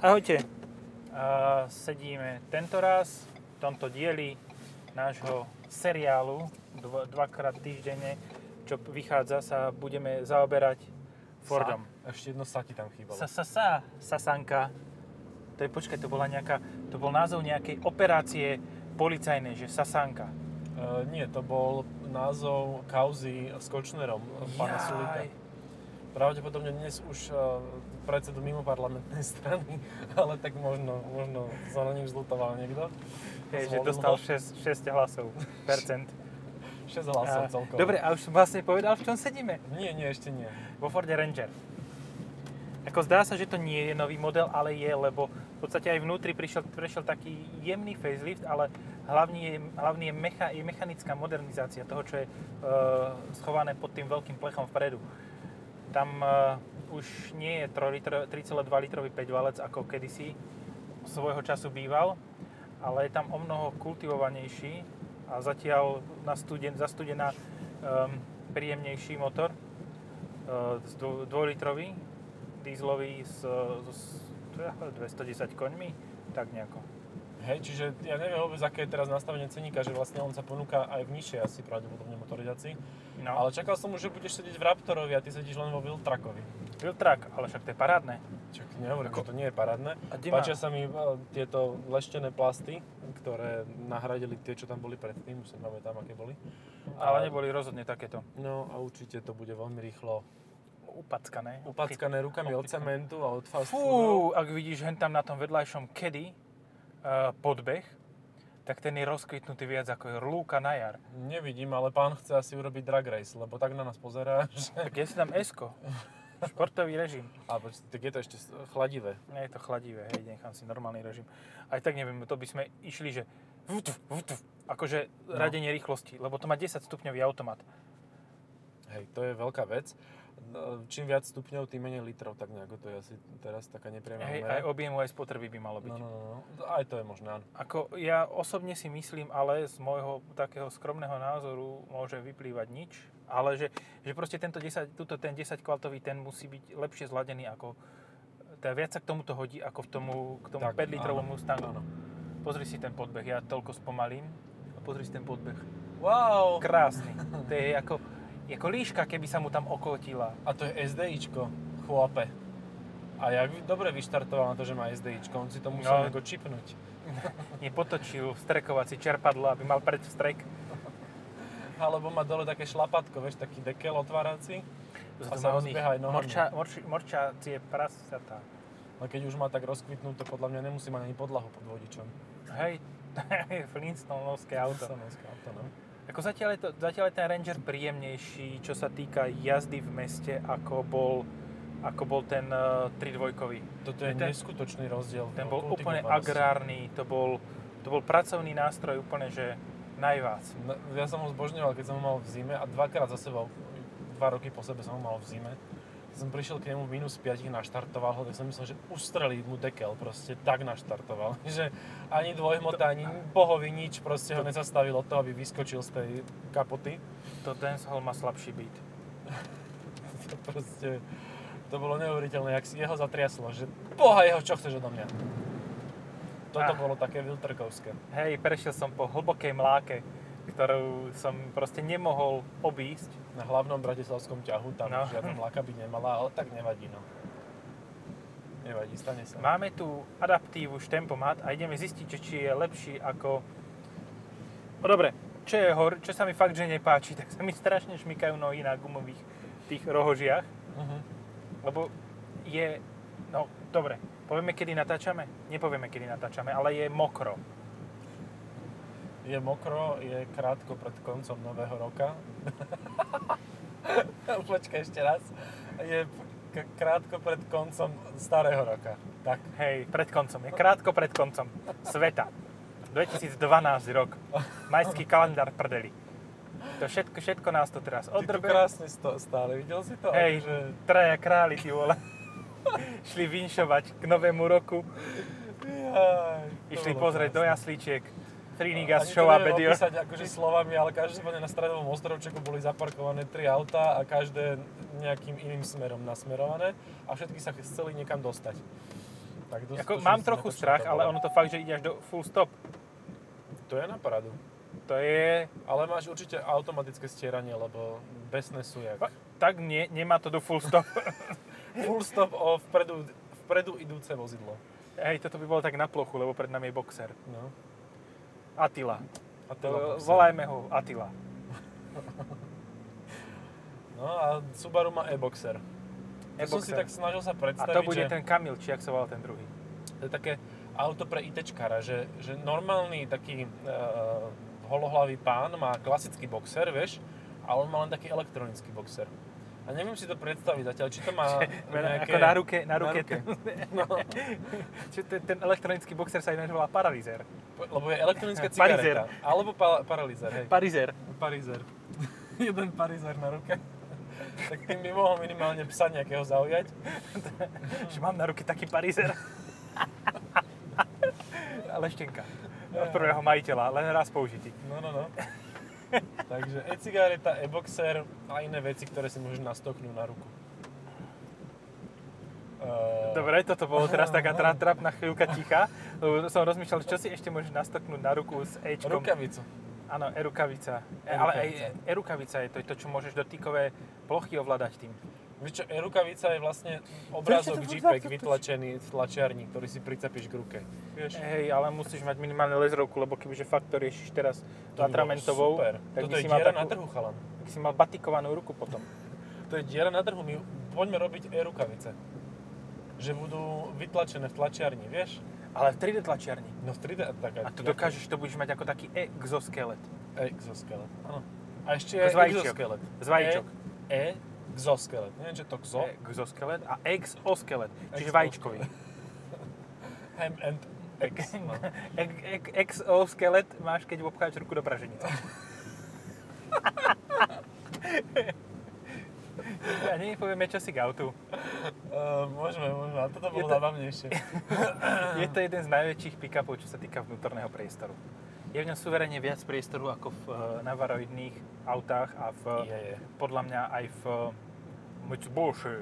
Ahojte. Uh, sedíme tento raz v tomto dieli nášho seriálu dv- dvakrát týždenne, čo vychádza, sa budeme zaoberať Fordom. Sa. Ešte jedno sa ti tam chýbalo. Sa, sa, sa, Sasanka. To je, počkaj, to bola nejaká, to bol názov nejakej operácie policajnej, že Sasanka. Uh, nie, to bol názov kauzy s Kočnerom, pána Sulika. Pravdepodobne dnes už uh, predsedu mimo parlamentnej strany, ale tak možno, možno na ním zlutoval niekto. Je, že dostal 6, 6 hlasov, percent. 6 hlasov A- celkovo. Dobre, a už som vlastne povedal, v čom sedíme. Nie, nie, ešte nie. Vo Forde Ranger. Ako zdá sa, že to nie je nový model, ale je, lebo v podstate aj vnútri prišiel, prešiel taký jemný facelift, ale hlavný je, hlavný je, mecha, je mechanická modernizácia toho, čo je e, schované pod tým veľkým plechom vpredu. Tam e, už nie je 3 litro- 3,2 litrový 5 valec ako kedysi svojho času býval, ale je tam o mnoho kultivovanejší a zatiaľ na studen, zastudená um, príjemnejší motor uh, 2-litrový, dízlový s, s 210 koňmi, tak nejako. Hej, čiže ja neviem vôbec, aké je teraz nastavenie ceníka, že vlastne on sa ponúka aj v nižšej asi pravdepodobne motorizácii. No, Ale čakal som už, že budeš sedieť v Raptorovi a ty sedíš len vo Viltrakovi. Viltrak, ale však to je parádne. Čak nehovorím, Ako- že to nie je parádne. A má- Páčia sa mi e, tieto leštené plasty, ktoré nahradili tie, čo tam boli predtým, už sa nepamätám, aké boli. Ale neboli rozhodne takéto No a určite to bude veľmi rýchlo upackané. upackané rukami od optickom. cementu a od fast Fú, ak vidíš hen tam na tom vedľajšom kedy uh, podbeh, tak ten je rozkvitnutý viac ako je lúka na jar. Nevidím, ale pán chce asi urobiť drag race, lebo tak na nás pozerá, že... Tak je si tam esko. Športový režim. A tak je to ešte chladivé. Nie je to chladivé, hej, nechám si normálny režim. Aj tak neviem, to by sme išli, že vutf, vutf, akože No. radenie rýchlosti, lebo to má 10 stupňový automat. Hej, to je veľká vec. No, Čím viac stupňov, tým menej litrov, tak nejako to je asi teraz taká nepriama Hej, aj objemu, aj spotreby by malo byť. No, no, no, no. Aj to je možné. Ako ja osobne si myslím, ale z môjho takého skromného názoru môže vyplývať nič, ale že, že proste tento 10, tuto ten 10 kvaltový ten musí byť lepšie zladený ako teda viac sa k tomuto hodí ako v tomu, k tomu Tak, 5 litrovom áno, Mustangu. áno. Pozri si ten podbeh, ja toľko spomalím a pozri si ten podbeh. Wow! Krásny. To je ako, ako líška, keby sa mu tam okotila. A to je SDIčko, chlope. A jak dobre vyštartoval na to, že má SDIčko, on si to musel No. no. nejako čipnúť. Nepotočil strekovací čerpadlo, aby mal predstrek. Alebo má dole také šlapatko, vieš, taký dekel otvárací. To A sa rozbieha aj nohami. Morča, morči, morčacie prasatá. Ale keď už má tak rozkvitnuté, podľa mňa nemusí mať ani podlahu pod vodičom. Hej, to Flintstonovské auto. Slovenské auto, no. Ako zatiaľ je, to, zatiaľ je ten Ranger príjemnejší, čo sa týka jazdy v meste, ako bol, ako bol ten uh, 3.2. Toto je Ten- neskutočný rozdiel. Ten v bol úplne agrárny, to bol, to bol pracovný nástroj úplne, že najvác. No, Ja som ho zbožňoval, keď som ho mal v zime a dvakrát za sebou, dva roky po sebe som ho mal v zime. Som prišiel k nemu v minus 5, naštartoval ho, tak som myslel, že ustrelí mu dekel, proste tak naštartoval. že ani dvojhmota, ani pohovy, nič, proste ho nezastavil od toho, aby vyskočil z tej kapoty. To dancehall má slabší beat. To proste, to bolo neuveriteľné, jak si jeho zatriaslo, že boha jeho, čo chceš odo mňa. Toto Ah. bolo také viltrkovské. Hej, prešiel som po hlbokej mláke, ktorú som proste nemohol obísť. Na hlavnom bratislavskom ťahu tam No. žiadna mlaka byť nemala, ale tak nevadí, no. Nevadí, stane sa. Máme tu adaptívu Štempomat a ideme zistiť, či je lepší ako... No dobre, čo je hor, čo sa mi fakt, že nepáči, tak sa mi strašne šmykajú nohy na gumových tých rohožiach, Uh-huh. lebo je... No, dobre, povieme, kedy natáčame? Nepovieme, kedy natáčame, ale je mokro. Je mokro, je krátko pred koncom nového roka. Počkaj ešte raz. Je k- krátko pred koncom starého roka. Tak. Hej, pred koncom, je krátko pred koncom sveta. 2012 rok. Majský kalendár prdeli. To všetko, všetko nás to teraz Ty tu odrbe. krásne sto- stále, videl si to? Hej, Akože, traja králi, ty vole. Šli vinšovať k novému roku. jaj, Išli pozrieť do krásne. jaslíčiek. Trinigas Ani to Show a Bedio. opísať akože slovami, ale každopádne na Stradovom ostrovčeku boli zaparkované tri autá a každé nejakým iným smerom nasmerované a všetky sa chceli niekam dostať. Tak to, Ako, to, mám trochu strach, ale ono to fakt, že ide až do full stop. To je na paradu. To je... Ale máš určite automatické stieranie, lebo besné sú jak. Tak nie, nemá to do full stop. Full stop o vpredu, vpredu idúce vozidlo. Hej, toto by bolo tak na plochu, lebo pred nami je boxer. No. Attila. A To, boxer. volajme ho Attila. No a Subaru má e-boxer. To som si E-boxer. tak snažil sa A predstaviť, to bude že ten Kamil, či jak sa volal ten druhý. to je také auto pre ITčkára, že, že normálny taký uh, holohlavý pán má klasický boxer, vieš, a on má len taký elektronický boxer. A neviem si to predstaviť zatiaľ, či to má nejaké... Ako na ruke, na ruke. ruke. Ten, No, ten, ten elektronický boxer sa ináč volá Paralizer. lebo je elektronická Parizer. cigareta. Alebo pa, paralizer, hej. Parizer. Parizer. Jeden parizer na ruke. tak tým by mohol minimálne psa nejakého zaujať. Že mám na ruke taký Parizer. Leštenka. Od prvého majiteľa, len raz použitý. No, no, no. Takže e-cigareta, e-boxer a iné veci, ktoré si môžeš nastoknúť na ruku. Uh, Dobre, toto bolo teraz taká tra, trapná chvíľka ticha, som rozmýšľal, čo si ešte môžeš nastoknúť na ruku s Ečkom. Rukavicu. Áno, e-rukavica. E, E-rukavica. ale aj e-rukavica je to, to, čo môžeš dotykové plochy ovládať tým. Vieš čo, e-rukavica je vlastne obrázok JPEG vytlačený z tlačiarní, ktorý si pricapíš k ruke. Vieš? Hej, ale musíš mať minimálne laserovku, lebo kebyže fakt to riešiš teraz To atramentovou, Super. tak Toto by je si mal takú, na trhu, chalan. tak si mal batikovanú ruku potom. To je diera na trhu. My poďme robiť e-rukavice. Že budú vytlačené v tlačiarni, vieš? Ale v 3D tlačiarni. No v 3D taká... A to dokážeš, to budeš mať ako taký exoskelet. Exoskelet, áno. A ešte je exoskelet. Z vajíčok. E, e exoskelet. Neviem, čo to xo. Exoskelet a exoskelet, čiže vajíčkový. Hem and ex. No. Ex- ex- Exoskelet máš, keď obcháš ruku do praženice. A nie povieme čo si k autu. Uh, môžeme, môžeme, ale toto bolo to- zábavnejšie. Je to jeden z najväčších pick-upov, čo sa týka vnútorného priestoru. Je v ňom suverene viac priestoru ako v eh, navaroidných autách a v, Je, je. podľa mňa aj v Mitsubishi.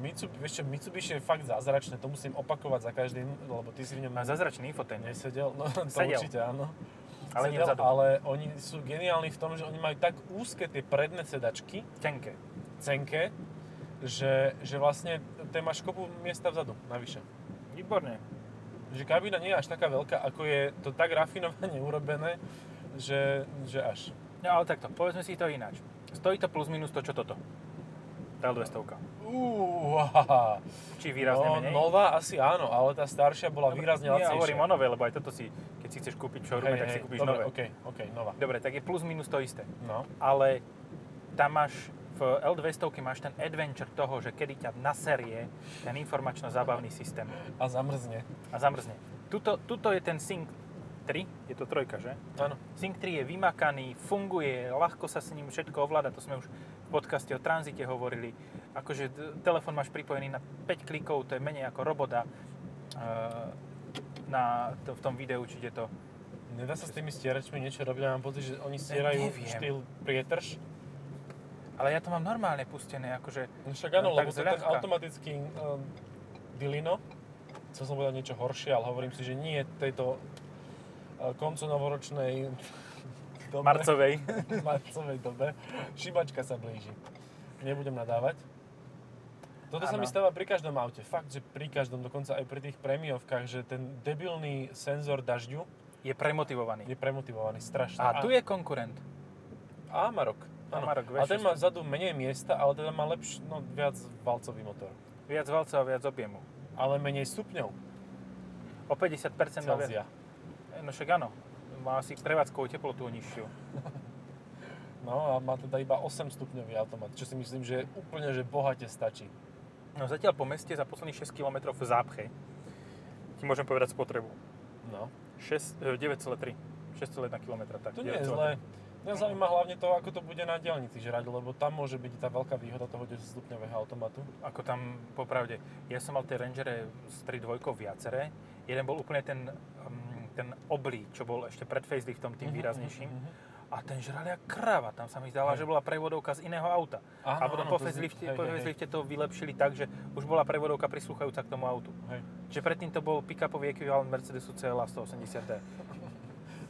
Mitsubishi, Mitsubishi je fakt zázračné, to musím opakovať za každým, lebo ty si v ňom Má zázračný infoten. nesedel. No, to Sedel. určite áno. Ale Sedel, vzadu. ale oni sú geniálni v tom, že oni majú tak úzke tie predné sedačky, Tenké. cenké, že, že vlastne ty máš kopu miesta vzadu, navyše. Výborne. Že kabína nie je až taká veľká, ako je to tak rafinovane urobené, že, že až. No ale takto, povedzme si to ináč. Stojí to plus minus to, čo toto. Tá L200. Uúúá. Či výrazne no, menej? nová asi áno, ale tá staršia bola výrazne Nie, lacnejšia. hovorím o novej, lebo aj toto si, keď si chceš kúpiť v showroome, tak si kúpiš dobre, nové. OK, OK, nová. Dobre, tak je plus minus to isté. No, Ale tam máš, v L200 máš ten adventure toho, že kedy ťa naserie ten informačno-zábavný systém a zamrzne. a zamrzne. Tuto, tuto je ten Sync 3, je to trojka, že? Áno. Sync 3 je vymakaný, funguje, ľahko sa s ním všetko ovláda, to sme už podcaste o tranzite hovorili. Akože telefón máš pripojený na 5 klikov, to je menej ako robota. Uh, na, to, v tom videu, či je to... Nedá sa s tými stieračmi niečo robiť, ja mám pocit, že oni stierajú neviem. štýl prietrž. Ale ja to mám normálne pustené, akože... No však áno, No, tak lebo to zľahka. automatický um, Dilino. Chcel som povedať niečo horšie, ale hovorím si, že nie tejto uh, koncu novoročnej dobe, Marcovej. marcovej dobe. Šibačka sa blíži. Nebudem nadávať. Toto sa Áno. mi stáva pri každom aute. Fakt, že pri každom, dokonca aj pri tých prémiovkách, že ten debilný senzor dažďu Je premotivovaný. je premotivovaný strašne. A tu je konkurent. Amarok. Amarok A ten V6. má vzadu menej miesta, ale teda má lepš, no, viac valcový motor. Viac valcov a viac objemu. Ale menej stupňov O 50% má viac. Celzia. No však áno. Má asi prevádzkovú teplotu nižšiu. No a má teda iba 8 stupňový automat, čo si myslím, že úplne, že bohate stačí. No zatiaľ po meste za posledných 6 km v zápche ti môžem povedať spotrebu. No. 6, e, 9,3. 6,1 km. Tak, To nie je 9,3. zlé. Mňa zaujíma hlavne to, ako to bude na diaľnici žrať, lebo tam môže byť tá veľká výhoda toho 10 stupňového automatu. Ako tam, popravde, ja som mal tie Rangere s 3.2 viaceré. Jeden bol úplne ten, um, ten oblí, čo bol ešte pred faceliftom tým výraznejším. Mhm, A ten žral jak krava. Tam sa mi zdala, že bola prevodovka z iného auta. Áno, a potom áno, po to facelifte, po hej, to vylepšili tak, že už bola prevodovka prislúchajúca k tomu autu. Hej. Že predtým to bol pick-upový ekvivalent Mercedesu CLA 180D.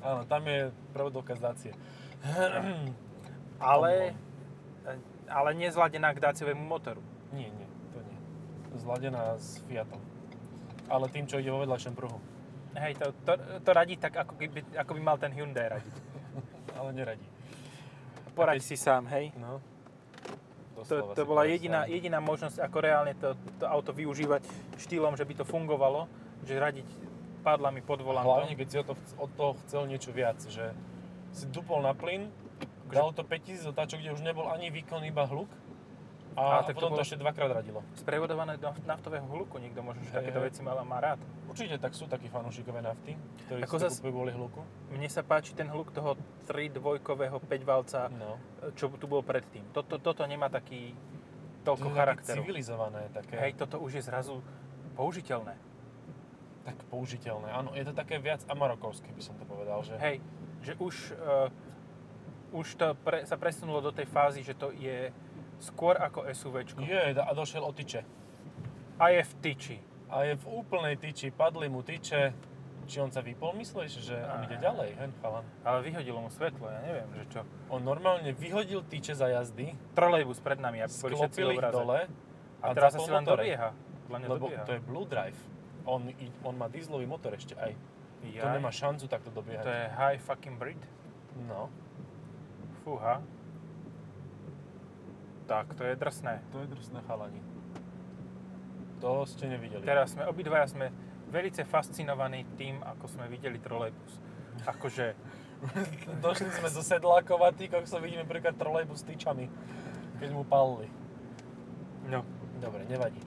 Áno, tam je prevodovka z Dacie. Ale, ale nezladená k Daciovému motoru. Nie, nie, to nie. Zladená s Fiatom. Ale tým, čo ide vo vedľajšom pruhu. Hej, to, to, to radí tak, ako by, ako by mal ten Hyundai radiť. Ale neradí. Poraď si sám, hej. No. To, Doslova to bola jediná, sám. jediná možnosť, ako reálne to, to auto využívať štýlom, že by to fungovalo, že radiť padlami pod volantom. Hlavne, keď si od toho, od toho chcel niečo viac, že si dupol na plyn, dal to 5000 otáčok, kde už nebol ani výkon, iba hluk. A, a tak to potom to, bolo- ešte dvakrát radilo. Sprevodované do naftového hluku, niekto možno, že takéto veci má, má rád. Určite tak sú takí fanúšikové nafty, ktorí Ako si to zas- kúpujú kvôli hluku. Mne sa páči ten hluk toho 3 dvojkového 5 valca, No. čo tu bol predtým. Toto, toto nemá taký To toľko také charakteru. civilizované, také Hej, toto už je zrazu použiteľné. tak použiteľné. Áno, je to také viac amarokovské, by som to povedal, že Hej, že už, uh, už to pre, sa presunulo do tej fázy, že to je skôr ako SUVčko. je a došiel o tyče. A je v tyči. A je v úplnej tyči, padli mu tyče. Či on sa vypol, myslíš, že on ide ďalej, hen chalan? Ale vyhodilo mu svetlo, ja neviem, že čo. On normálne vyhodil tyče za jazdy, Trolejbus pred nami, aby boli všetci ich dole A teraz zapol asi len dobieha. Lebo dobieha. to je Blue Drive. On, on má dieselový motor ešte aj. To Jaj, nemá šancu takto dobiehať. to je high fucking breed. No, Fúha. Tak, to je drsné. to je drsné chalani. To ste nevideli. Teraz sme, obidvaja sme velice fascinovaní tým, ako sme videli trolejbus. Akože, Došli sme zo sedlákov a ty, sa vidíme prvýkrát trolejbus s tyčami, keď mu palili. no, Dobre, nevadí.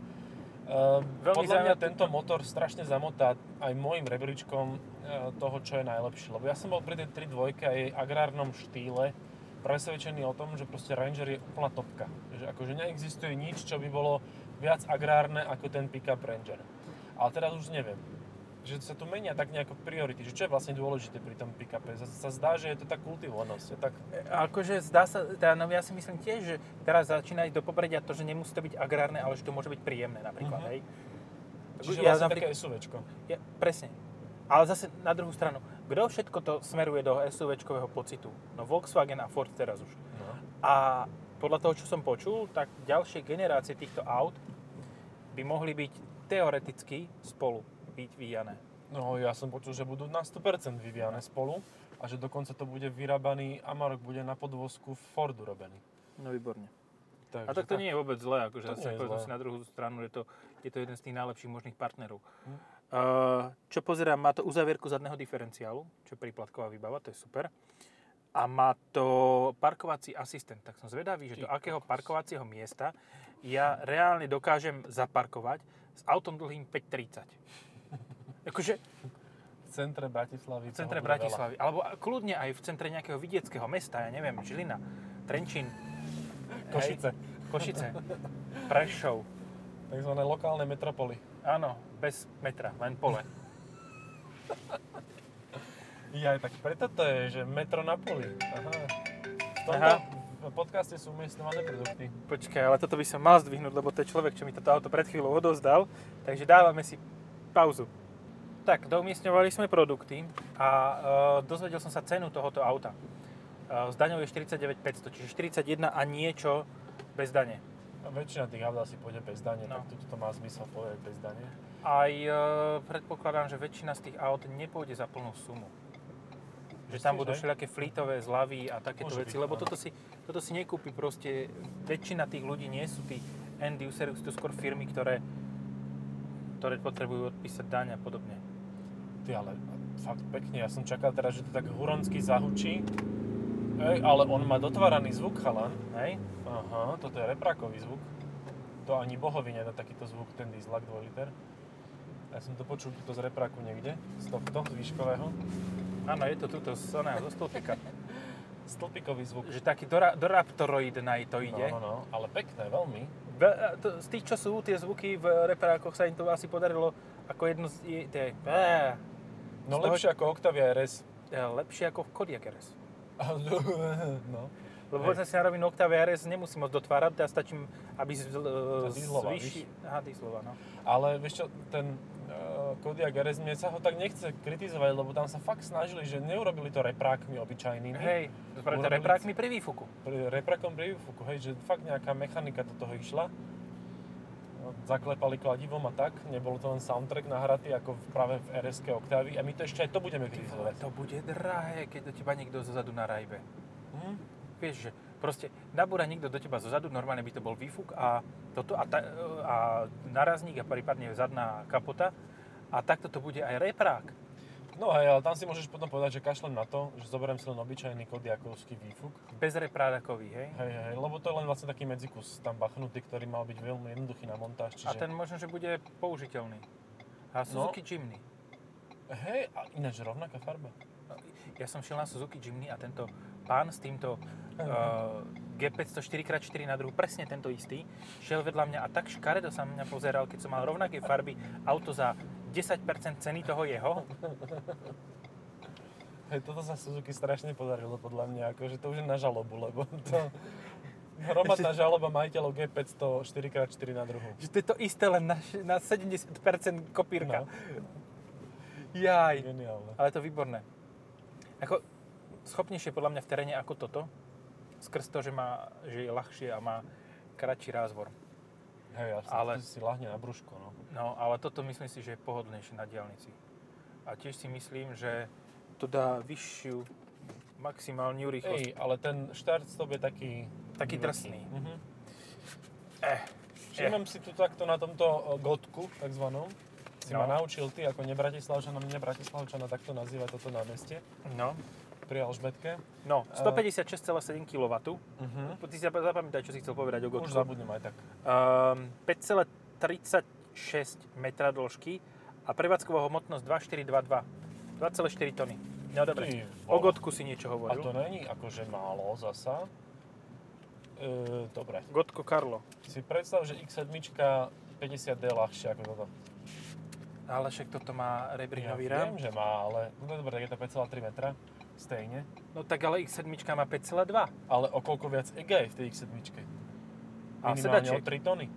Uh, Veľmi podľa mňa tento motor strašne zamotá aj môjim rebríčkom uh, toho, čo je najlepšie. Lebo ja som bol pri tej 3.2 a jej agrárnom štýle presvedčený o tom, že proste Ranger je úplná topka. Že akože neexistuje nič, čo by bolo viac agrárne ako ten pickup Ranger. Ale teraz už neviem. Že sa tu menia tak nejako priority, že čo je vlastne dôležité pri tom pick-upe. Sa, sa zdá, že je to tak kultivovanosť, je tak akože zdá sa, teda, no ja si myslím tiež, že teraz začína ísť do popredia to, že nemusí to byť agrárne, ale že to môže byť príjemné napríklad, Mhm. hej. Čiže ja vlastne napríklad- také SUVčko. Ja, presne. Ale zase na druhú stranu, kto všetko to smeruje do SUVčkového pocitu? No Volkswagen a Ford teraz už. No. A podľa toho, čo som počul, tak ďalšie generácie týchto aut by mohli byť teoreticky spolu byť vyvíjané. No ja som počul, že budú na 100% vyvíjane spolu a že dokonca to bude vyrábaný, Amarok bude na podvozku Fordu robený. No výborne. Takže A tak to nie je vôbec zlé, akože To zase je zlé. si na druhú stranu, že to, je to jeden z tých najlepších možných partnerov. Hm. Uh, čo pozerám, má to uzavierku zadného diferenciálu, čo je príplatková výbava, to je super. A má to parkovací asistent, tak som zvedavý, že do akého parkovacieho miesta ja reálne dokážem zaparkovať s autom dlhým 530. Akože V centre Bratislavy. v centre Bratislavy, alebo kľudne aj v centre nejakého vidieckého mesta, ja neviem, Žilina, Trenčín, Košice. Hej, Košice, Prešov, Takzvané lokálne metropoly. áno, bez metra, len pole. Ja tak preto to je, že metro na poli. Aha. V tomto Aha. podcaste sú umiestňované produkty. Počkaj, ale toto by som mal zdvihnúť, lebo to je človek, čo mi toto auto pred chvíľou odozdal, takže dávame si pauzu. Tak, doumiestňovali sme produkty a uh, dozvedel som sa cenu tohoto auta. Uh, s daňou je 49 500, čiže 41 a niečo bez dane. Väčšina tých aut asi pôjde bez dane, No. tak tu to má zmysel povedať bez dane. Aj uh, predpokladám, že väčšina z tých aut nepôjde za plnú sumu. Že tam budú všelijaké flítové zľavy a takéto Môže veci, byť, lebo toto si, toto si nekúpi proste, väčšina tých ľudí nie sú tí end usery, sú to skôr firmy, ktoré, ktoré potrebujú odpísať daň a podobne. Ty ale fakt pekne, ja som čakal teraz, že to tak huronsky zahučí. Ej, ale on má dotváraný zvuk, chalan. Hej? Aha, toto je reprákový zvuk. To ani bohovi nedá takýto zvuk, ten dieslak 2 liter. Ja som to počul tuto z repráku niekde, z tohto, z výškového. Áno, je to tuto z oného, zo stĺpika. Stĺpikový zvuk. že taký dora, doraptoroidnej to ide. No, no, no, ale pekné, veľmi. Ve- to, z tých, čo sú tie zvuky v reparákoch, sa im to asi podarilo ako jedno z... je- Tie, No lepšie ako Octavia RS. lepšie ako Kodiaq RS. no. Lebo povedzme si na rovinu Octavia RS nemusím moc dotvárať, ja stačím, aby z, Tá z, dieslová, zvýši... Aha, no. Ale vieš čo, ten, e, Kodiaq RS, mne sa ho tak nechce kritizovať, lebo tam sa fakt snažili, že neurobili to reprákmi obyčajnými. Hej, Urobili- reprákmi pri výfuku. Pri reprákom pri výfuku, hej, že fakt nejaká mechanika do toho išla. Zaklepali kladivom a tak, nebol to len soundtrack nahratý ako v- práve v RS Octavy a my to ešte aj to budeme kritizovať. to bude drahé, keď do teba niekto zozadu narajbe. Hm? Vieš, že proste nabúra niekto do teba zozadu, normálne by to bol výfuk a, toto, a, ta, a narazník a prípadne zadná kapota a takto to bude aj reprák. No hej, ale tam si môžeš potom povedať, že kašlem na to, že zoberiem si len obyčajný Kodiakovský výfuk. Bez reprádakový, hej? Hej, hej, lebo to je len vlastne taký medzikus tam bachnutý, ktorý mal byť veľmi jednoduchý na montáž, A čiže... ten možno, že bude použiteľný. A Suzuki Jimny. Hej, a ináč rovnaká farba. Ja som šiel na Suzuki Jimny a tento pán s týmto uh, G500 4x4 na druhu, presne tento istý, šiel vedľa mňa a tak škaredo sa mňa pozeral, keď som mal rovnaké farby auto za 10% ceny toho jeho. Hej, toto sa Suzuki strašne podarilo podľa mňa, akože to už je na žalobu, lebo to... Hromadná žaloba majiteľov G500 4x4 na druhu. Že to je to isté, len na, na 70% kopírka. No. Jaj. Geniálne. Ale to výborné. Ako, schopnejšie podľa mňa v teréne ako toto, skrz to, že, má, že je ľahšie a má kratší rázvor. Hej, jasne, Ale- si lahne na brúško, no. No, ale toto myslím si, že je pohodlnejšie na diálnici. A tiež si myslím, že to dá vyššiu maximálnu rýchlosť. Ej, ale ten štart stop je taký... Taký drsný. Mhm. Eh, Všimnem si tu takto na tomto o, gotku, takzvanom. Si No. ma naučil ty, ako nebratislavčana, mne bratislavčana takto nazýva toto námestie no, pri Alžbetke. no, 156,7 kW. Uh-huh. Ty si zap- zapamätaj, čo si chcel povedať o Už Gotku. zabudnem aj tak. Um, 5,36 metra dĺžky a prevádzková hmotnosť 2,422. 2,4 tony. No dobre. Ty O. Gotku si niečo A hovoril. to není akože málo zasa. E, dobre. Gotko Karlo. Si predstav, že X7 50D je ľahšie ako toto. Ale však toto má rebrínový ja rám. viem, že má, ale no dobre, tak je to 5,3 metra. Stejne. No tak ale X7 má 5,2. Ale o koľko viac EG je v tej X7? A sedačiek. o 3 tony.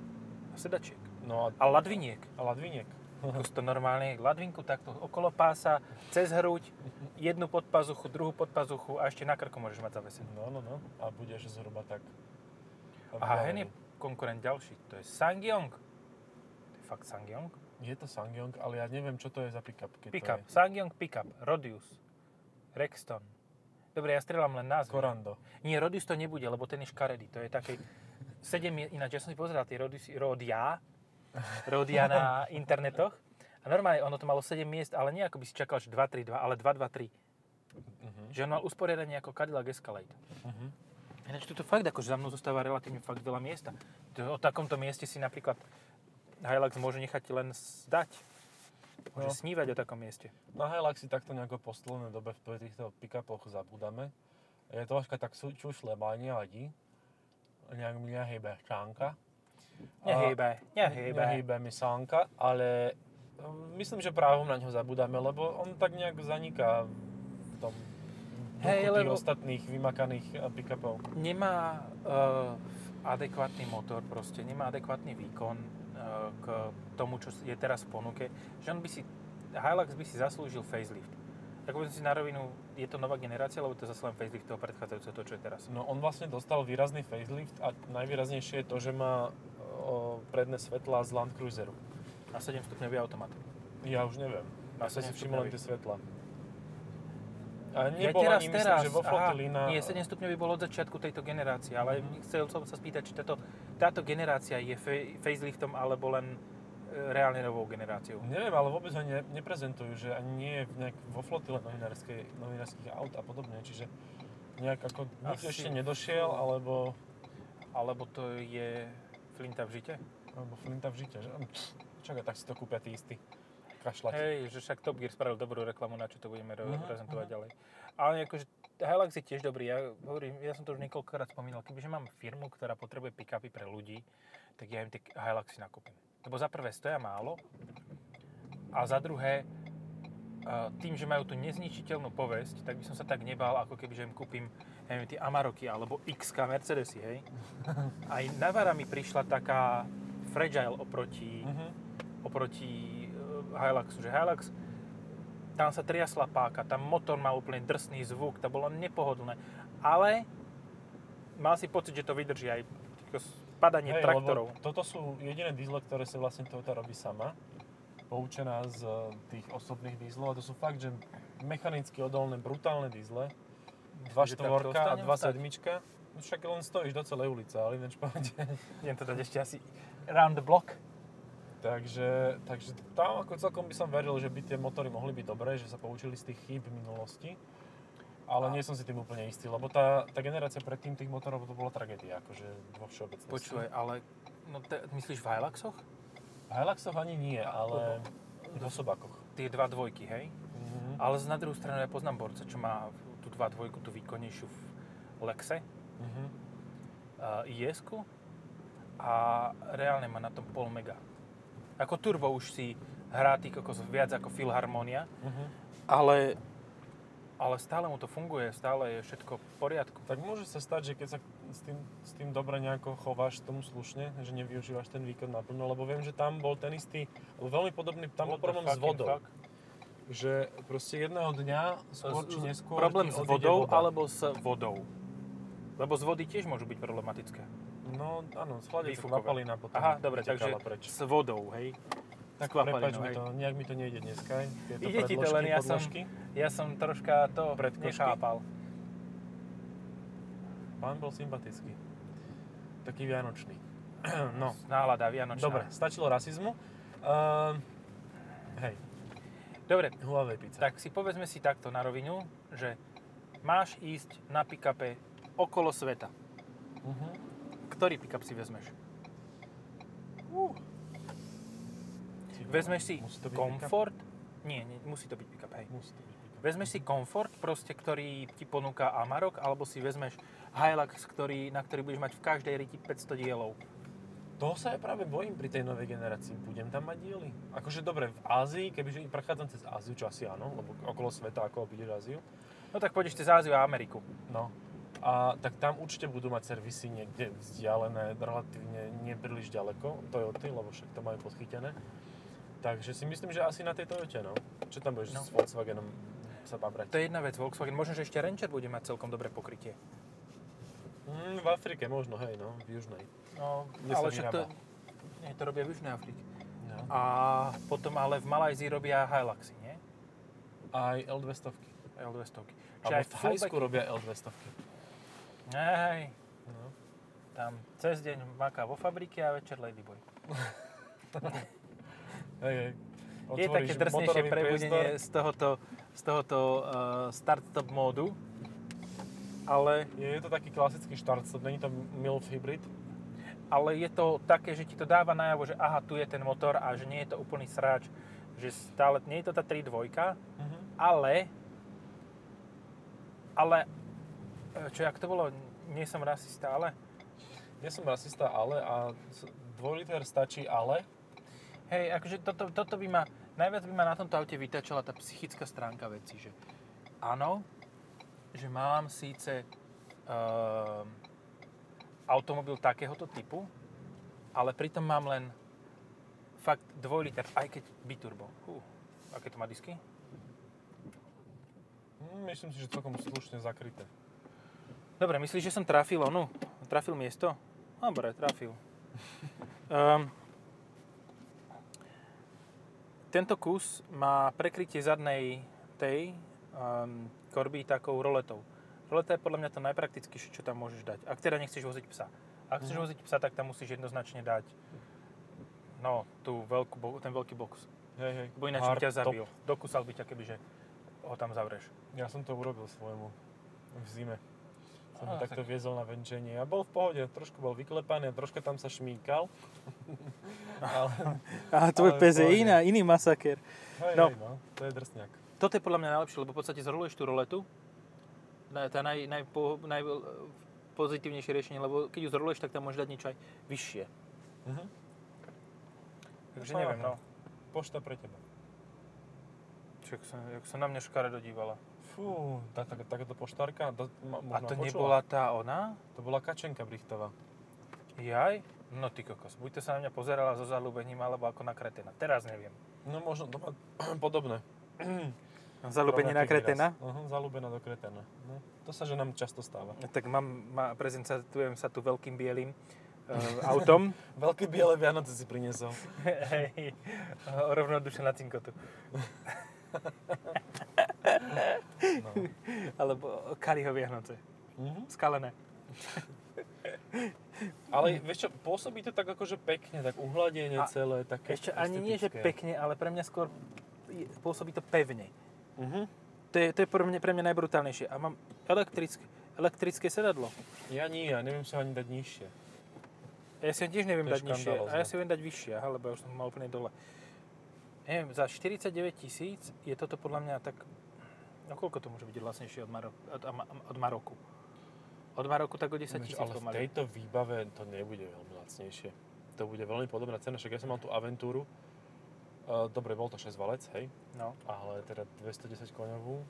A sedačiek. No a, A ladviniek. a ladviniek. To normálne, ladvinku takto okolo pása, cez hruď, jednu podpazuchu, druhú podpazuchu a ešte na krku môžeš mať zavesený. No, no, no. A budeš zhruba tak... A hen je konkurent ďalší, to je Sangyong. To je fakt Sangyong? Je to Sangyong, ale ja neviem, čo to je za pick-up. Keď Pickup, To Sangyong Pickup, Rodius, Rexton. Dobre, ja strieľam len názvy. Corando. Nie, Rodius to nebude, lebo ten je škaredý. To je taký... 7, je- ináč ja som si pozeral tie Rodius, Rodia, Rodia na internetoch. A normálne ono to malo 7 miest, ale nie ako by si čakal, že 2, 3, 2, ale 2, 2, 3. Mhm. Že on mal usporiadanie ako Cadillac Escalade. Mhm. Ináč toto fakt, akože za mnou zostáva relatívne fakt veľa miesta. O takomto mieste si napríklad Hilux môže nechať len zdať. Môže No. snívať o takom mieste. Na Hilux si takto nejako poslednej dobe v týchto pick-upoch zabúdame. Je to troška tak sú- čušle, ale nevadí. Nejak mi nehýbe šťánka. Nehejbe, nehejbe. Nehýbe mi sánka, ale um, myslím, že právom na ňo zabudáme, lebo on tak nejak zaniká v tom Hej, lebo- ostatných vymakaných eh, pick-upov. Nemá uh, adekvátny motor, proste nemá adekvátny výkon k tomu, čo je teraz v ponuke. Že on by si, Hilux by si zaslúžil facelift. Tak povedzme si na rovinu, je to nová generácia, lebo to je zase len facelift toho predchádzajúceho, to čo je teraz. No on vlastne dostal výrazný facelift a najvýraznejšie je to, že má o, predné svetlá z Land Cruiseru. Na 7 stupňový automat. Ja už neviem. Na Ja som si 7 všimol len tie svetlá. A Ja nebol teraz, ani, teraz, myslím, že vo flotili na... nie, 7 stupňový bol od začiatku tejto generácie, ale Mhm. chcel som sa spýtať, či táto, táto generácia je fa- faceliftom alebo len e, reálne novou generáciou. Neviem, ale vôbec ho ne, neprezentujú, že ani nie je nejak vo flotile novinárskych aut a podobne, čiže nejak ako nikto ešte nedošiel, alebo, Alebo to je flinta v žite? alebo Flinta v žite, že? Čakaj, tak si to kúpia tí istí. Kašľať. Hej, že však Top Gear spravil dobrú reklamu, na čo to budeme Mhm, prezentovať ďalej. Ale akože Hilux je tiež dobrý, ja hovorím, ja som to už niekoľkokrát spomínal, kebyže mám firmu, ktorá potrebuje pick-upy pre ľudí, tak ja im tie Hiluxy nakúpim. Lebo za prvé stoja málo a za druhé a tým, že majú tú nezničiteľnú povesť, tak by som sa tak nebal, ako keby, že im kúpim neviem, tie Amaroky alebo x Mercedesy, hej. Aj Navara mi prišla taká fragile oproti Mhm. oproti e, Hiluxu, že Hilux, tam sa triasla páka, tam motor mal úplne drsný zvuk, to bolo nepohodlné. Ale mal si pocit, že to vydrží aj padanie Hej, traktorov. toto sú jediné diesle, ktoré sa vlastne Toyota robí sama. Poučená z tých osobných dieslov. A to sú fakt, že mechanicky odolné, brutálne takto štvorka a ostanem dva stať? sedmička. No však len stojíš do celej ulice, ale ináč pohode. Idem to dať ešte asi round the block. Takže, takže tam ako celkom by som veril, že by tie motory mohli byť dobré, že sa poučili z tých chýb minulosti. Ale A- nie som si tým úplne istý, lebo tá, tá generácia predtým tých motorov to bola tragédia, akože vo všeobecnosti. Počúvaj, ale no te, myslíš v Hiluxoch? V Hiluxoch ani nie, ale v osobákoch. Tie dva dvojky, hej? Mhm. Ale z na druhú stranu ja poznám borca, čo má tú dva dvojku, tú výkonnejšiu v Lexe, Mhm. uh, is a reálne má na tom pol mega. Ako turbo už si hrá ty kokos viac ako Philharmonia, Mhm. ale, ale stále mu to funguje, stále je všetko v poriadku. Tak môže sa stať, že keď sa s tým, s tým dobre nejako chováš tomu slušne, že nevyužívaš ten výkon naplno, lebo viem, že tam bol ten istý, veľmi podobný, tam bol What the problém s vodou. fuck? Že proste jedného dňa, skôr či neskôr, Problém s vodou voda. alebo s vodou? Lebo z vody tiež môžu byť problematické. No áno, z Výfukové. kvapalina potom Aha, dobre, takže preč. s vodou, hej? Tak prepáč mi to, nejak mi to nejde dneska. Tieto Ide ti to, len ja som- podložky. Ja som troška to Predkošky? nechápal. Pán bol sympatický. Taký vianočný. no, Nálada vianočná. dobre, stačilo rasizmu. Uh, hej, Dobre, Huawei pizza. tak si povedzme si takto na rovinu, že máš ísť na pick-upe okolo sveta. Uh-huh. Ktorý pick-up si vezmeš? Uh. Vezmeš si komfort? Nie, nie, musí to byť pick-up, hej. Musí to byť pick-up. Vezmeš si komfort, proste, ktorý ti ponúka Amarok, alebo si vezmeš Hilux, ktorý, na ktorý budeš mať v každej riti 500 dielov. Toho sa ja práve bojím pri tej novej generácii. Budem tam mať diely? Akože dobre, v Ázii, kebyže prechádzam cez Áziu, čo asi áno, lebo okolo sveta, ako obídeš Áziu, No tak pôjdeš cez Áziu a Ameriku. no, a tak tam určite budú mať servisy niekde vzdialené, relatívne nepríliš ďaleko, Toyoty, lebo však to majú podchytené. Takže si myslím, že asi na tej Toyote, no. Čo tam budeš No. s Volkswagenom sa babrať? To je jedna vec, Volkswagen. Možno, že ešte Ranger bude mať celkom dobré pokrytie. Mm, v Afrike možno, hej, no, v južnej. No, Kde ale však to, nie, to robia v Južnej Afrike. No. A potom ale v Malajzii robia Hiluxy, nie? Aj L200. L200. Alebo v Thajsku robia L200. Hej, No. tam cez deň maká vo fabrike a večer Ladyboy. Hej, hej. Je také drsnejšie prebudenie priestor. z tohoto, z tohoto uh, start-stop módu, ale, Je, je to taký klasický štart, není to MILF hybrid. ale je to také, že ti to dáva najavo, že aha, tu je ten motor a že nie je to úplný sráč, že stále, nie je to tá 3.2, Mhm. ale, ale, čo, jak to bolo, nie som rasista, ale, Ja som rasista, ale a dvojliter stačí, ale hej, akože toto, toto by ma, najviac by ma na tomto aute vytačala tá psychická stránka veci, že áno, že mám síce um, automobil takéhoto typu, ale pritom mám len fakt 2 liter, aj keď biturbo. Uh, aké to má disky? hm, myslím si, že celkom slušne zakryté. Dobre, myslíš, že som trafil onu? Trafil miesto? Dobre, trafil. Um, tento kus má prekrytie zadnej tej um, korby takou roletou. Roleta je podľa mňa to najpraktickejšie, čo tam môžeš dať. Ak teda nechceš voziť psa. Ak chceš Mhm. voziť psa, tak tam musíš jednoznačne dať no, tú veľkú, ten veľký box. Hej, hej. Bo ináč by ťa top. zabil. Dokusal by ťa, kebyže ho tam zavreš. Ja som to urobil svojmu v zime. Som ho takto tak- viezol na venčenie a bol v pohode, trošku bol vyklepaný a troška tam sa šmíkal. ale, A tvoj Ale pes je iná- iný masaker. hej, No. hej, no, to je drsňak. Toto je podľa mňa najlepšie, lebo v podstate zroluješ tú roletu. Tá naj, naj, po, naj, pozitívnejšie riešenie, lebo keď ju zroluješ, tak tam môžeš dať niečo aj vyššie. Mhm. Takže No, neviem, no. Pošta pre teba. Čo, jak sa, jak sa na mňa škaredo dívala. Fú, tá, tá, takáto poštárka, to, ma, A to počula. nebola tá ona? To bola Kačenka Brichtová. Jaj? No ty kokos, buď to sa na mňa pozerala so zalúbením, alebo ako na kreténa. Teraz neviem. No možno to má podobné. Zalúbenie na výraz. Uh-huh, zalúbená do kreténa. No, to sa že nám často stáva. Tak mám, má, prezentujem sa tu veľkým bielým uh, autom. Veľké biele Vianoce si priniesol. Hej, rovno duše na cinkotu. No. Alebo Kaliho Vianoce. Mhm. Skalené. Ale vieš čo, pôsobí to tak akože pekne, tak uhladenie A celé, také Ešte ani nie, že pekne, ale pre mňa skôr pôsobí to pevne. Mhm. To je, to je pre, mňa, pre mňa najbrutálnejšie. A mám elektrické, elektrické sedadlo. Ja nie, ja neviem sa ani dať nižšie. Ja si ho tiež neviem dať nižšie. A ja si viem dať vyššie, lebo ja už som mal úplne dole. Neviem, za 49 tisíc je toto podľa mňa tak... No koľko to môže byť lacnejšie od, Maro, od, od Maroku? Od Maroku tak o 10 Vieš, tisíc ale v pomaly. tejto výbave to nebude veľmi lacnejšie. To bude veľmi podobná cena, však ja som mal tú Aventúru. Uh, dobre, bol to 6 valec, hej, No. ale teda 210 koňovú.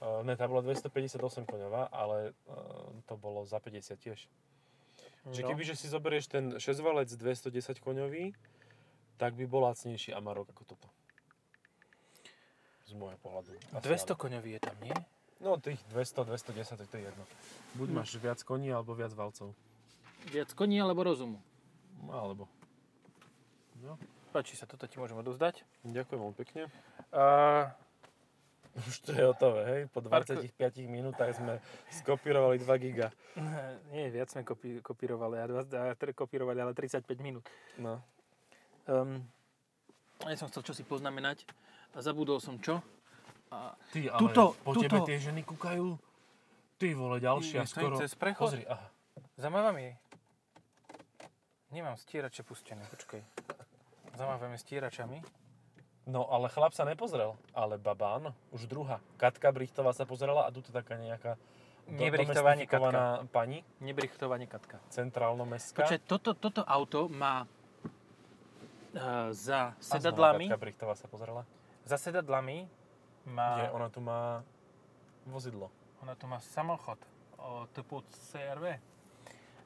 Uh, ne, tá bola 258 koňová, ale uh, to bolo za 50 tiež. No. kebyže si zoberieš ten 6 valec 210 koňový, tak by bol lacnejší Amarok ako toto. Z môjho pohľadu. Asi 200 áno. koňový je tam, nie? No tých 200, 210, tak to je jedno. Buď Hm. máš viac koní, alebo viac valcov. Viac koní alebo rozumu? No, Alebo. No, Páči sa, toto ti môžem odovzdať. ďakujem veľmi pekne. Uh, Už to je hotové, hej? Po Parko- 25 minútach sme skopírovali 2 giga. nie, viac sme kopí, kopírovali, a, dva- a, kopírovali, ale 35 minút. No. Um, ja som chcel čo si poznamenať a zabudol som čo. A Ty, ale Tuto, po tuto. tebe tie ženy kúkajú. Ty vole, ďalšia, Ty, skoro. cez prechod? Pozri, aha. Zamávam jej. Nemám stierače pustené, počkaj. Zamávame stieračami. No, ale chlap sa nepozrel. Ale baba áno, už druhá. Katka Brichtová sa pozrela a tu to taká nejaká Nebrichtová, domestifikovaná pani, Nebrichtovanie katka. centrálno-mestská. Počkaj, toto, toto auto má uh, za A znova sedadlami, Katka Brichtová sa pozrela. Za sedadlami má, Nie, ona tu má vozidlo. ona tu má samochod o typu CRV.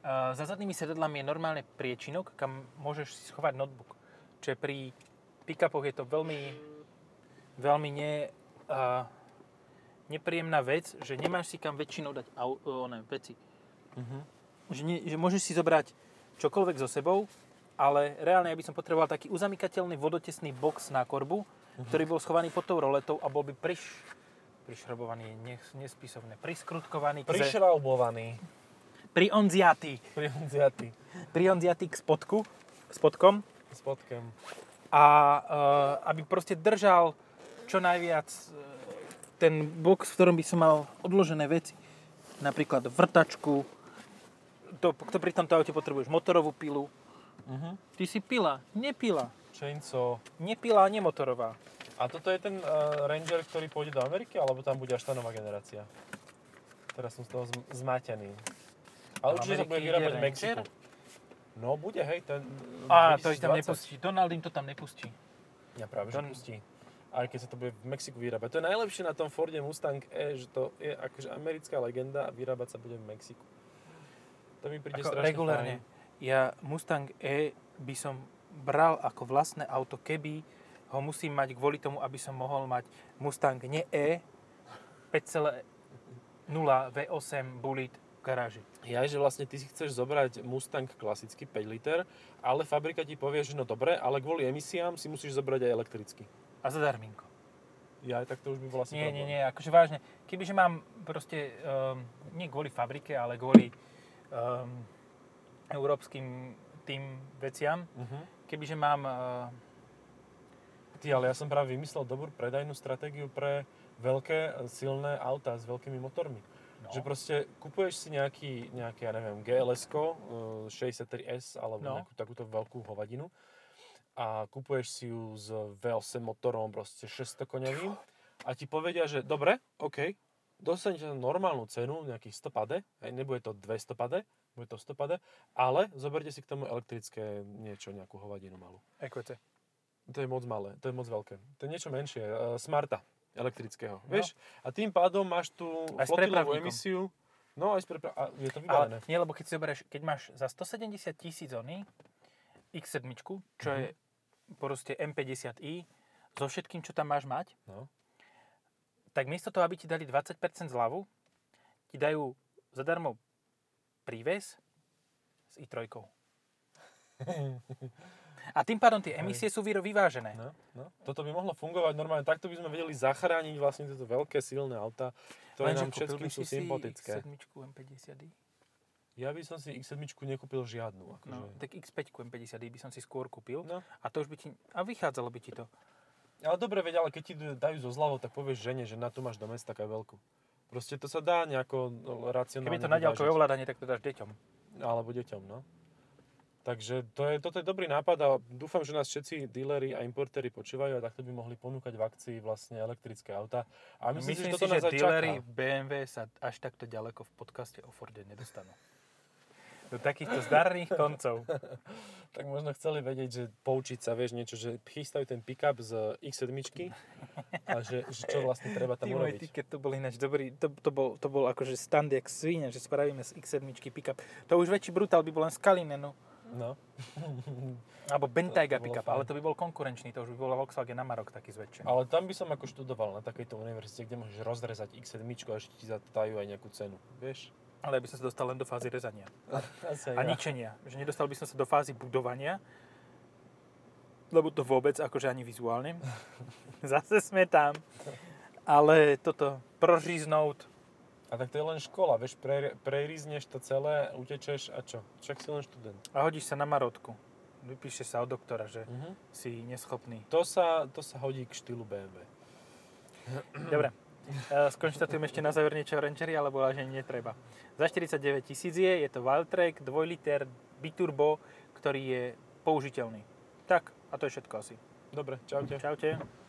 Uh, za zadnými sedadlami je normálne priečinok, kam môžeš si schovať notebook. Čiže pri pick-upoch je to veľmi, veľmi ne, uh, nepríjemná vec, že nemáš si kam väčšinou dať au, uh, one, veci. Mhm. Že, nie, že môžeš si zobrať čokoľvek so sebou, ale reálne ja by som potreboval taký uzamykateľný vodotesný box na korbu, Mhm. ktorý bol schovaný pod tou roletou a bol by priš, prišrobovaný, ne, nespisovné, priskrutkovaný, Prišraubovaný. prionziatý, Priunziatý. prionziatý k spodku, spodkom S podkem. a uh, aby proste držal čo najviac eh, ten box, v ktorom by som mal odložené veci. Napríklad vrtačku, to, to pri tomto aute potrebuješ motorovú pilu. Mhm. Ty si pila, nepila. Chainsaw. Nepila, nemotorová. A toto je ten uh, Ranger, ktorý pôjde do Ameriky, alebo tam bude až tá nová generácia? Teraz som z toho zm- zmatený. Ale určite sa bude vyrábať v? Mexiku. No bude, hej, ten... Á, to ich tam 2020. nepustí. Donald im to tam nepustí. Ja práve, že Don- pustí. Aj keď sa to bude v Mexiku vyrábať. To je najlepšie na tom Forde Mustang E, že to je akože americká legenda a vyrábať sa bude v Mexiku. To mi príde Ako strašne regulárne. Ja Mustang E by som bral ako vlastné auto, keby ho musím mať kvôli tomu, aby som mohol mať Mustang nie E, 5.0 V8 Bullet v garáži. Ja, že vlastne ty si chceš zobrať Mustang klasický 5 liter, ale fabrika ti povie, že no dobre, ale kvôli emisiám si musíš zobrať aj elektrický. A za darminko. Ja aj tak to už by bol asi Nie, problém. nie, nie, akože vážne. Kebyže mám proste, um, nie kvôli fabrike, ale kvôli um, európskym tým veciam, Uh-huh. kebyže mám uh, Ty, ale ja som práve vymyslel dobrú predajnú stratégiu pre veľké, silné autá s veľkými motormi. no, Že proste kupuješ si nejaký, nejaké, ja neviem, GLS-ko, eh, 63S alebo No. nejakú takúto veľkú hovadinu a kupuješ si ju s V8 motorom, proste 600 koňovým a ti povedia, že dobre, OK, dostanete normálnu cenu, nejakých 100 pade, nebude to 200 pade, bude to 100 pade, ale zoberte si k tomu elektrické niečo, nejakú hovadinu malú. EQC. To je moc malé, to je moc veľké. To je niečo menšie, uh, Smarta elektrického, No. vieš? A tým pádom máš s flotilovú emisiu. No aj s prepra- a je to Ale vybavené. nie, lebo keď si zoberieš, keď máš za 170 tisíc ony X7, čo je proste M50i so všetkým, čo tam máš mať, No. tak miesto toho, aby ti dali 20% zľavu, ti dajú zadarmo príves s i3. A tým pádom tie emisie sú vyvážené. No, no. Toto by mohlo fungovať normálne. Takto by sme vedeli zachrániť vlastne tieto veľké silné auta, ktoré Lenže nám všetkým sú sympatické. X7 M50i? Ja by som si X7 nekúpil žiadnu. Akože. No, tak X5 M50i by som si skôr kúpil. No. A to už by ti... A vychádzalo by ti to. Ale dobre, veď, ale keď ti dajú zo zľavou, tak povieš žene, že na to máš do mesta taká veľkú. Proste to sa dá nejako no, racionálne Keby to na ďalkové ovládanie, tak to dáš deťom. Alebo deťom, no. Takže to je, toto je dobrý nápad a dúfam, že nás všetci díleri a importéri počúvajú a takto by mohli ponúkať v akcii vlastne elektrické auta. A myslím, Myslím si, že si, toto nás že dealery. BMW sa až takto ďaleko v podcaste o Forde nedostanú. Do takýchto zdarných koncov. Tak možno chceli vedieť, že poučiť sa, vieš, niečo, že chystajú ten pick-up z X7 a že, že čo vlastne treba tam Ty urobiť. keď to bol ináč dobrý, to, to, bol, to bol akože stand jak svine, že spravíme z X7 pick-up. To už väčší brutál by bol len z Kalinenu. No. Alebo Bentayga bolo pick-up, ale to by bol konkurenčný, to už by bol Volkswagen Amarok taký zväčšený. Ale tam by som ako študoval na takejto univerzite, kde môžeš rozrezať X7 a ešte ti zatajú aj nejakú cenu. Vieš? Ale by som sa dostal len do fázy rezania. A ničenia. Že nedostal by som sa do fázy budovania, lebo to vôbec, akože ani vizuálne. Zase sme tam. Ale toto, proříznout, A tak to je len škola, vieš, pre, prerízneš to celé, utečeš a čo? Však si len študent. a hodíš sa na marotku. Vypíše sa od doktora, že Mhm. si neschopný. To, sa, to sa hodí k štýlu BMW. Dobre. E, Skonštatujem ešte na záver niečo o Rancheri, alebo že netreba. Za 49 tisíc je, je to Wildtrak 2 liter biturbo, ktorý je použiteľný. Tak, a to je všetko asi. Dobre, čaute. Čaute.